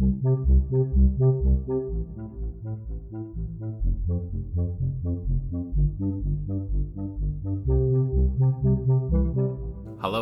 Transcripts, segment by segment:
Hello,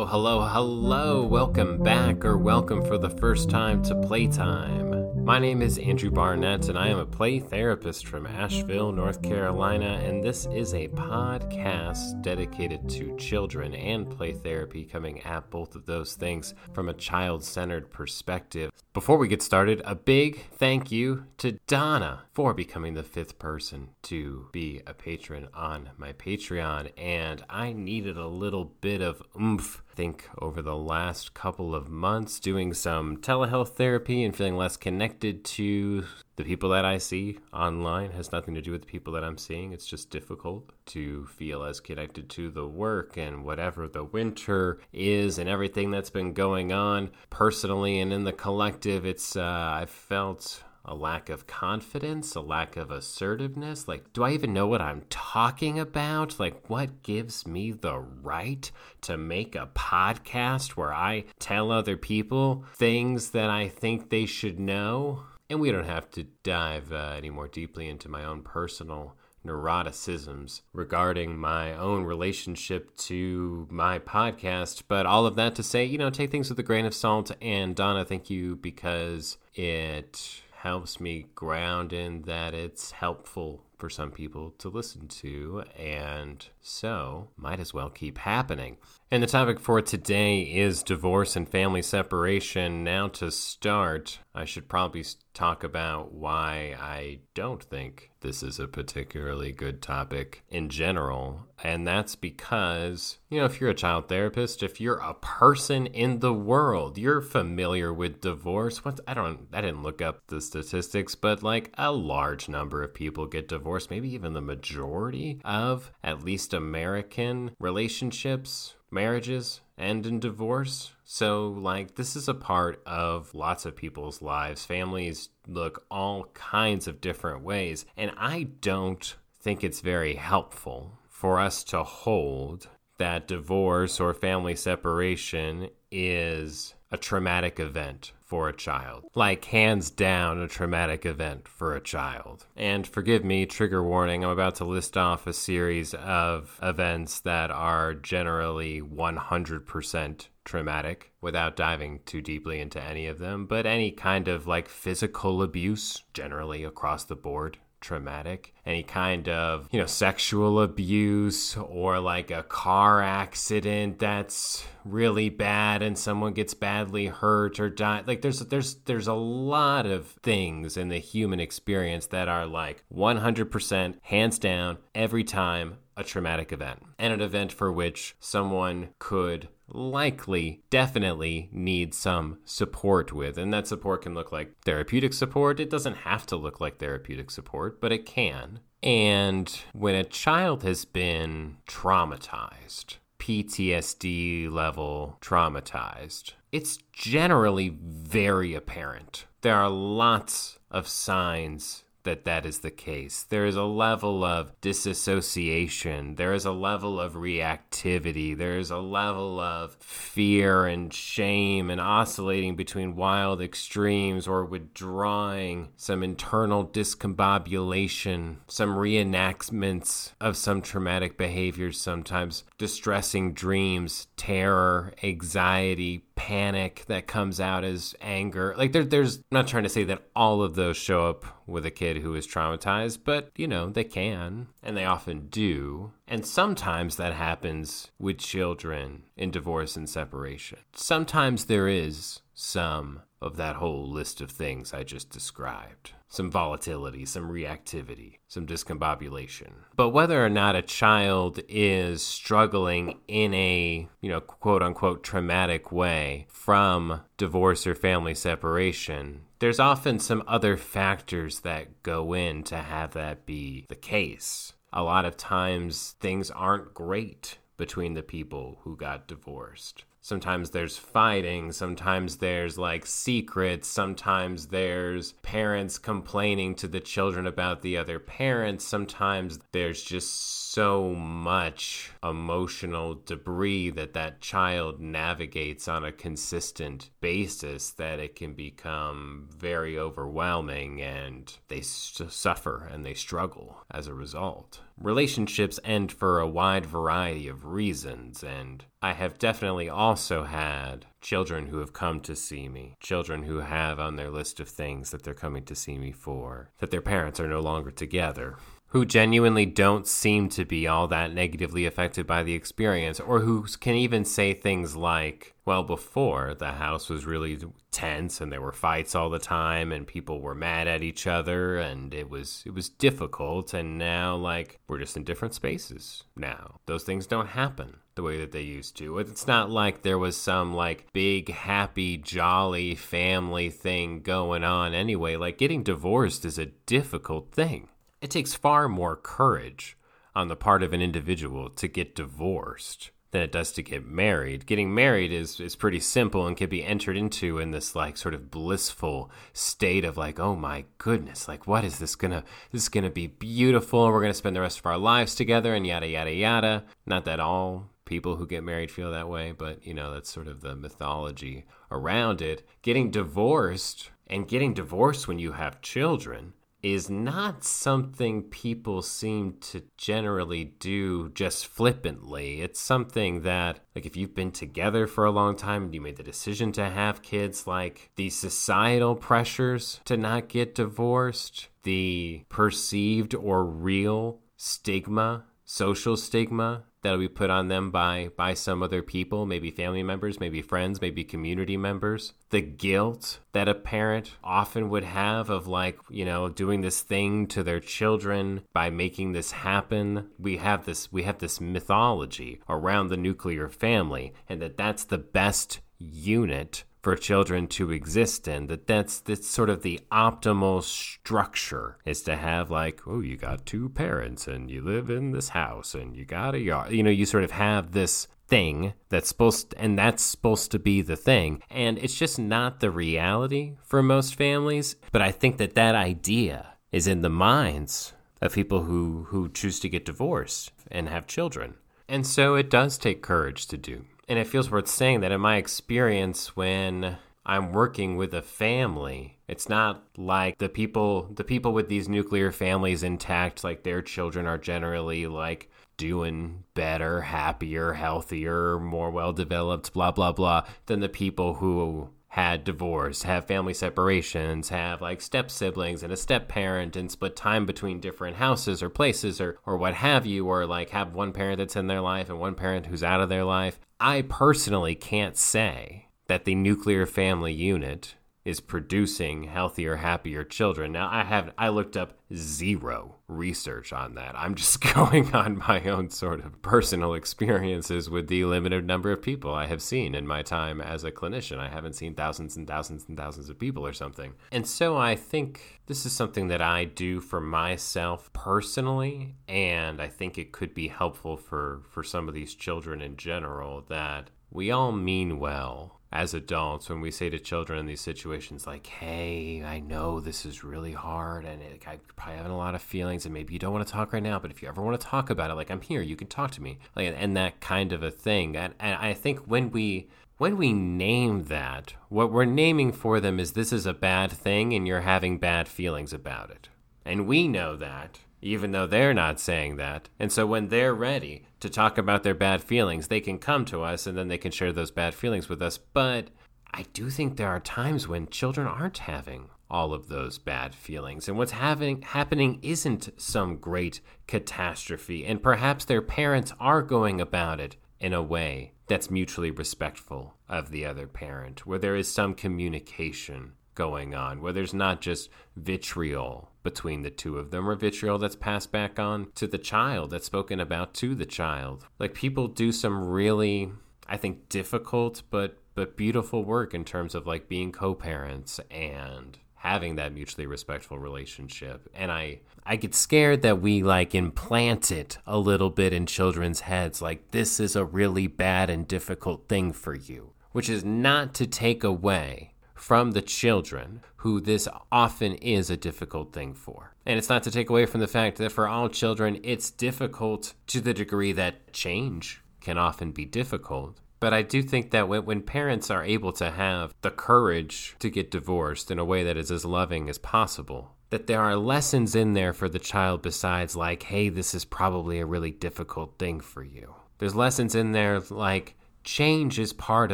hello, hello. Welcome back, or welcome for the first time to Playtime. My name is Andrew Barnett, and I am a play therapist from Asheville, North Carolina, and this is a podcast dedicated to children and play therapy, coming at both of those things from a child centered perspective. Before we get started, a big thank you to Donna for becoming the fifth person to be a patron on my Patreon, and I needed a little bit of oomph think over the last couple of months doing some telehealth therapy and feeling less connected to the people that I see online has nothing to do with the people that I'm seeing. It's just difficult to feel as connected to the work and whatever the winter is and everything that's been going on personally and in the collective. It's uh, I felt a lack of confidence, a lack of assertiveness. Like, do I even know what I'm talking about? Like, what gives me the right to make a podcast where I tell other people things that I think they should know? And we don't have to dive uh, any more deeply into my own personal neuroticisms regarding my own relationship to my podcast. But all of that to say, you know, take things with a grain of salt. And Donna, thank you because it helps me ground in that it's helpful for some people to listen to, and so might as well keep happening. And the topic for today is divorce and family separation. Now, to start, I should probably talk about why I don't think this is a particularly good topic in general. And that's because, you know, if you're a child therapist, if you're a person in the world, you're familiar with divorce. What I don't I didn't look up the statistics, but like a large number of people get divorced, maybe even the majority of at least American relationships marriages end in divorce. So, like, this is a part of lots of people's lives. Families look all kinds of different ways. And I don't think it's very helpful for us to hold that divorce or family separation is a traumatic event for a child. Like, hands down, a traumatic event for a child. And forgive me, trigger warning, I'm about to list off a series of events that are generally 100% traumatic without diving too deeply into any of them, but any kind of like physical abuse, generally across the board, traumatic. Any kind of, you know, sexual abuse or like a car accident that's really bad and someone gets badly hurt or die. Like there's there's there's a lot of things in the human experience that are like 100% hands down every time a traumatic event and an event for which someone could likely, definitely need some support with. And that support can look like therapeutic support. It doesn't have to look like therapeutic support, but it can. And when a child has been traumatized, PTSD level traumatized, it's generally very apparent. There are lots of signs that that is the case. There is a level of disassociation. There is a level of reactivity. There is a level of fear and shame and oscillating between wild extremes or withdrawing, some internal discombobulation, some reenactments of some traumatic behaviors, sometimes distressing dreams, terror, anxiety, panic that comes out as anger. Like there, there's I'm not trying to say that all of those show up with a kid who is traumatized, but you know, they can and they often do. And sometimes that happens with children in divorce and separation. Sometimes there is some of that whole list of things I just described. Some volatility, some reactivity, some discombobulation. But whether or not a child is struggling in a, you know, quote unquote traumatic way from divorce or family separation, there's often some other factors that go in to have that be the case. A lot of times things aren't great between the people who got divorced. Sometimes there's fighting, sometimes there's like secrets, sometimes there's parents complaining to the children about the other parents, sometimes there's just so much emotional debris that that child navigates on a consistent basis that it can become very overwhelming and they suffer and they struggle as a result. Relationships end for a wide variety of reasons, and I have definitely also had children who have come to see me, children who have on their list of things that they're coming to see me for, that their parents are no longer together, who genuinely don't seem to be all that negatively affected by the experience, or who can even say things like, well, before the house was really tense and there were fights all the time and people were mad at each other and it was it was difficult and now like we're just in different spaces now. Those things don't happen the way that they used to. It's not like there was some like big happy jolly family thing going on anyway. Like getting divorced is a difficult thing it takes far more courage on the part of an individual to get divorced than it does to get married. Getting married is is pretty simple and can be entered into in this like sort of blissful state of like, oh my goodness, like what is this gonna this is gonna be beautiful. and We're gonna spend the rest of our lives together and yada yada yada. Not that all people who get married feel that way, but you know, that's sort of the mythology around it. Getting divorced and getting divorced when you have children is not something people seem to generally do just flippantly. It's something that, like, if you've been together for a long time and you made the decision to have kids, like, the societal pressures to not get divorced, the perceived or real stigma, social stigma that'll be put on them by by some other people, maybe family members, maybe friends, maybe community members. The guilt that a parent often would have of like, you know, doing this thing to their children by making this happen. We have this we have this mythology around the nuclear family and that that's the best unit for children to exist in that that's that's sort of the optimal structure is to have like oh you got two parents and you live in this house and you got a yard. You know you sort of have this thing that's supposed to, and that's supposed to be the thing. And it's just not the reality for most families but i think that that idea is in the minds of people who who choose to get divorced and have children. And so it does take courage to do and it feels worth saying that in my experience when I'm working with a family, it's not like the people the people with these nuclear families intact like their children are generally like doing better, happier, healthier, more well developed, blah blah blah than the people who had divorce, have family separations, have like step siblings and a step parent and split time between different houses or places or or what have you or like have one parent that's in their life and one parent who's out of their life. I personally can't say that the nuclear family unit is producing healthier, happier children. Now, I have I looked up zero research on that. I'm just going on my own sort of personal experiences with the limited number of people I have seen in my time as a clinician. I haven't seen thousands and thousands and thousands of people or something. And so I think this is something that I do for myself personally, and I think it could be helpful for for some of these children in general that we all mean well as adults when we say to children in these situations like hey i know this is really hard and it, i'm probably having a lot of feelings and maybe you don't want to talk right now but if you ever want to talk about it like i'm here you can talk to me. Like and that kind of a thing and, and i think when we when we name that what we're naming for them is this is a bad thing and you're having bad feelings about it. And we know that even though they're not saying that. And so when they're ready to talk about their bad feelings, they can come to us and then they can share those bad feelings with us. But I do think there are times when children aren't having all of those bad feelings. And what's having, happening isn't some great catastrophe. And perhaps their parents are going about it in a way that's mutually respectful of the other parent, where there is some communication going on, where there's not just vitriol between the two of them or vitriol that's passed back on to the child, that's spoken about to the child. Like people do some really, I think, difficult but but beautiful work in terms of like being co-parents and having that mutually respectful relationship. And I I get scared that we like implant it a little bit in children's heads like this is a really bad and difficult thing for you, which is not to take away from the children who this often is a difficult thing for. And it's not to take away from the fact that for all children, it's difficult to the degree that change can often be difficult. But I do think that when, parents are able to have the courage to get divorced in a way that is as loving as possible, that there are lessons in there for the child besides, like, hey, this is probably a really difficult thing for you. There's lessons in there like, change is part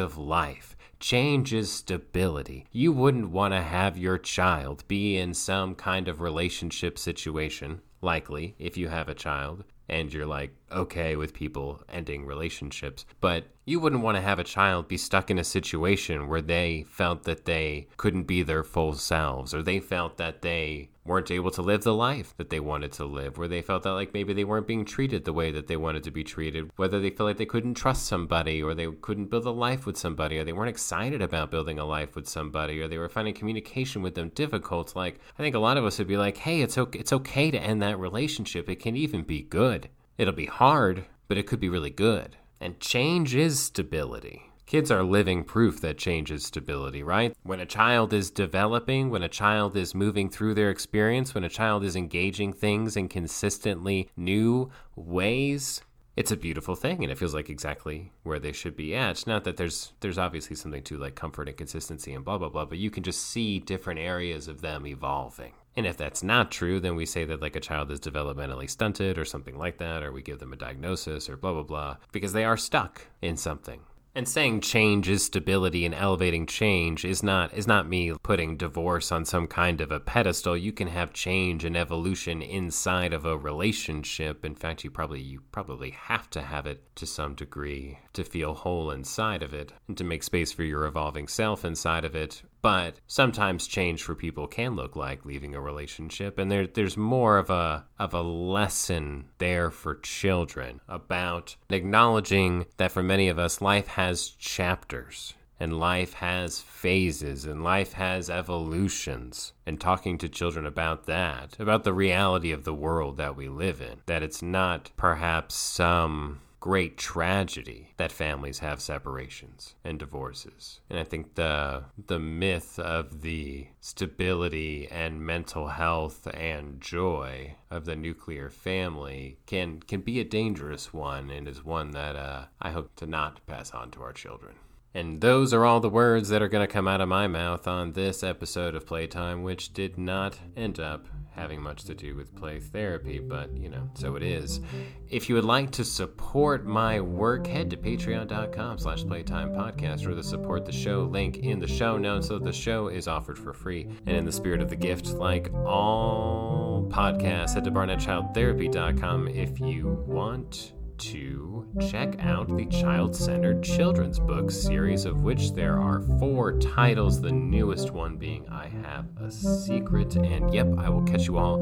of life. Change is stability. You wouldn't want to have your child be in some kind of relationship situation, likely, if you have a child, and you're like okay with people ending relationships. But you wouldn't want to have a child be stuck in a situation where they felt that they couldn't be their full selves or they felt that they weren't able to live the life that they wanted to live, where they felt that like maybe they weren't being treated the way that they wanted to be treated, whether they felt like they couldn't trust somebody or they couldn't build a life with somebody or they weren't excited about building a life with somebody or they were finding communication with them difficult. Like I think a lot of us would be like, "Hey, it's okay it's okay to end that relationship. It can even be good." It'll be hard, but it could be really good. And change is stability. Kids are living proof that change is stability, right? When a child is developing, when a child is moving through their experience, when a child is engaging things in consistently new ways, it's a beautiful thing and it feels like exactly where they should be at. Not that there's there's obviously something to like comfort and consistency and blah blah blah, but you can just see different areas of them evolving. And if that's not true, then we say that like a child is developmentally stunted or something like that, or we give them a diagnosis or blah, blah, blah, because they are stuck in something. And saying change is stability and elevating change is not is not me putting divorce on some kind of a pedestal. You can have change and evolution inside of a relationship. In fact, you probably you probably have to have it to some degree to feel whole inside of it and to make space for your evolving self inside of it but sometimes change for people can look like leaving a relationship and there there's more of a of a lesson there for children about acknowledging that for many of us life has chapters and life has phases and life has evolutions. And talking to children about that about the reality of the world that we live in that it's not perhaps some great tragedy that families have separations and divorces. And I think the the myth of the stability and mental health and joy of the nuclear family can can be a dangerous one and is one that uh, I hope to not pass on to our children. And those are all the words that are going to come out of my mouth on this episode of Playtime, which did not end up having much to do with play therapy, but you know, so it is. If you would like to support my work, head to patreon.com slash playtime podcast or the support the show link in the show notes so the show is offered for free. And in the spirit of the gift, like all podcasts, head to barnettchildtherapy.com if you want to check out the Child Centered Children's Book series, of which there are four titles, the newest one being I Have a Secret. And yep, I will catch you all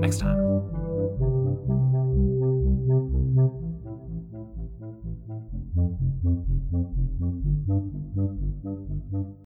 next time.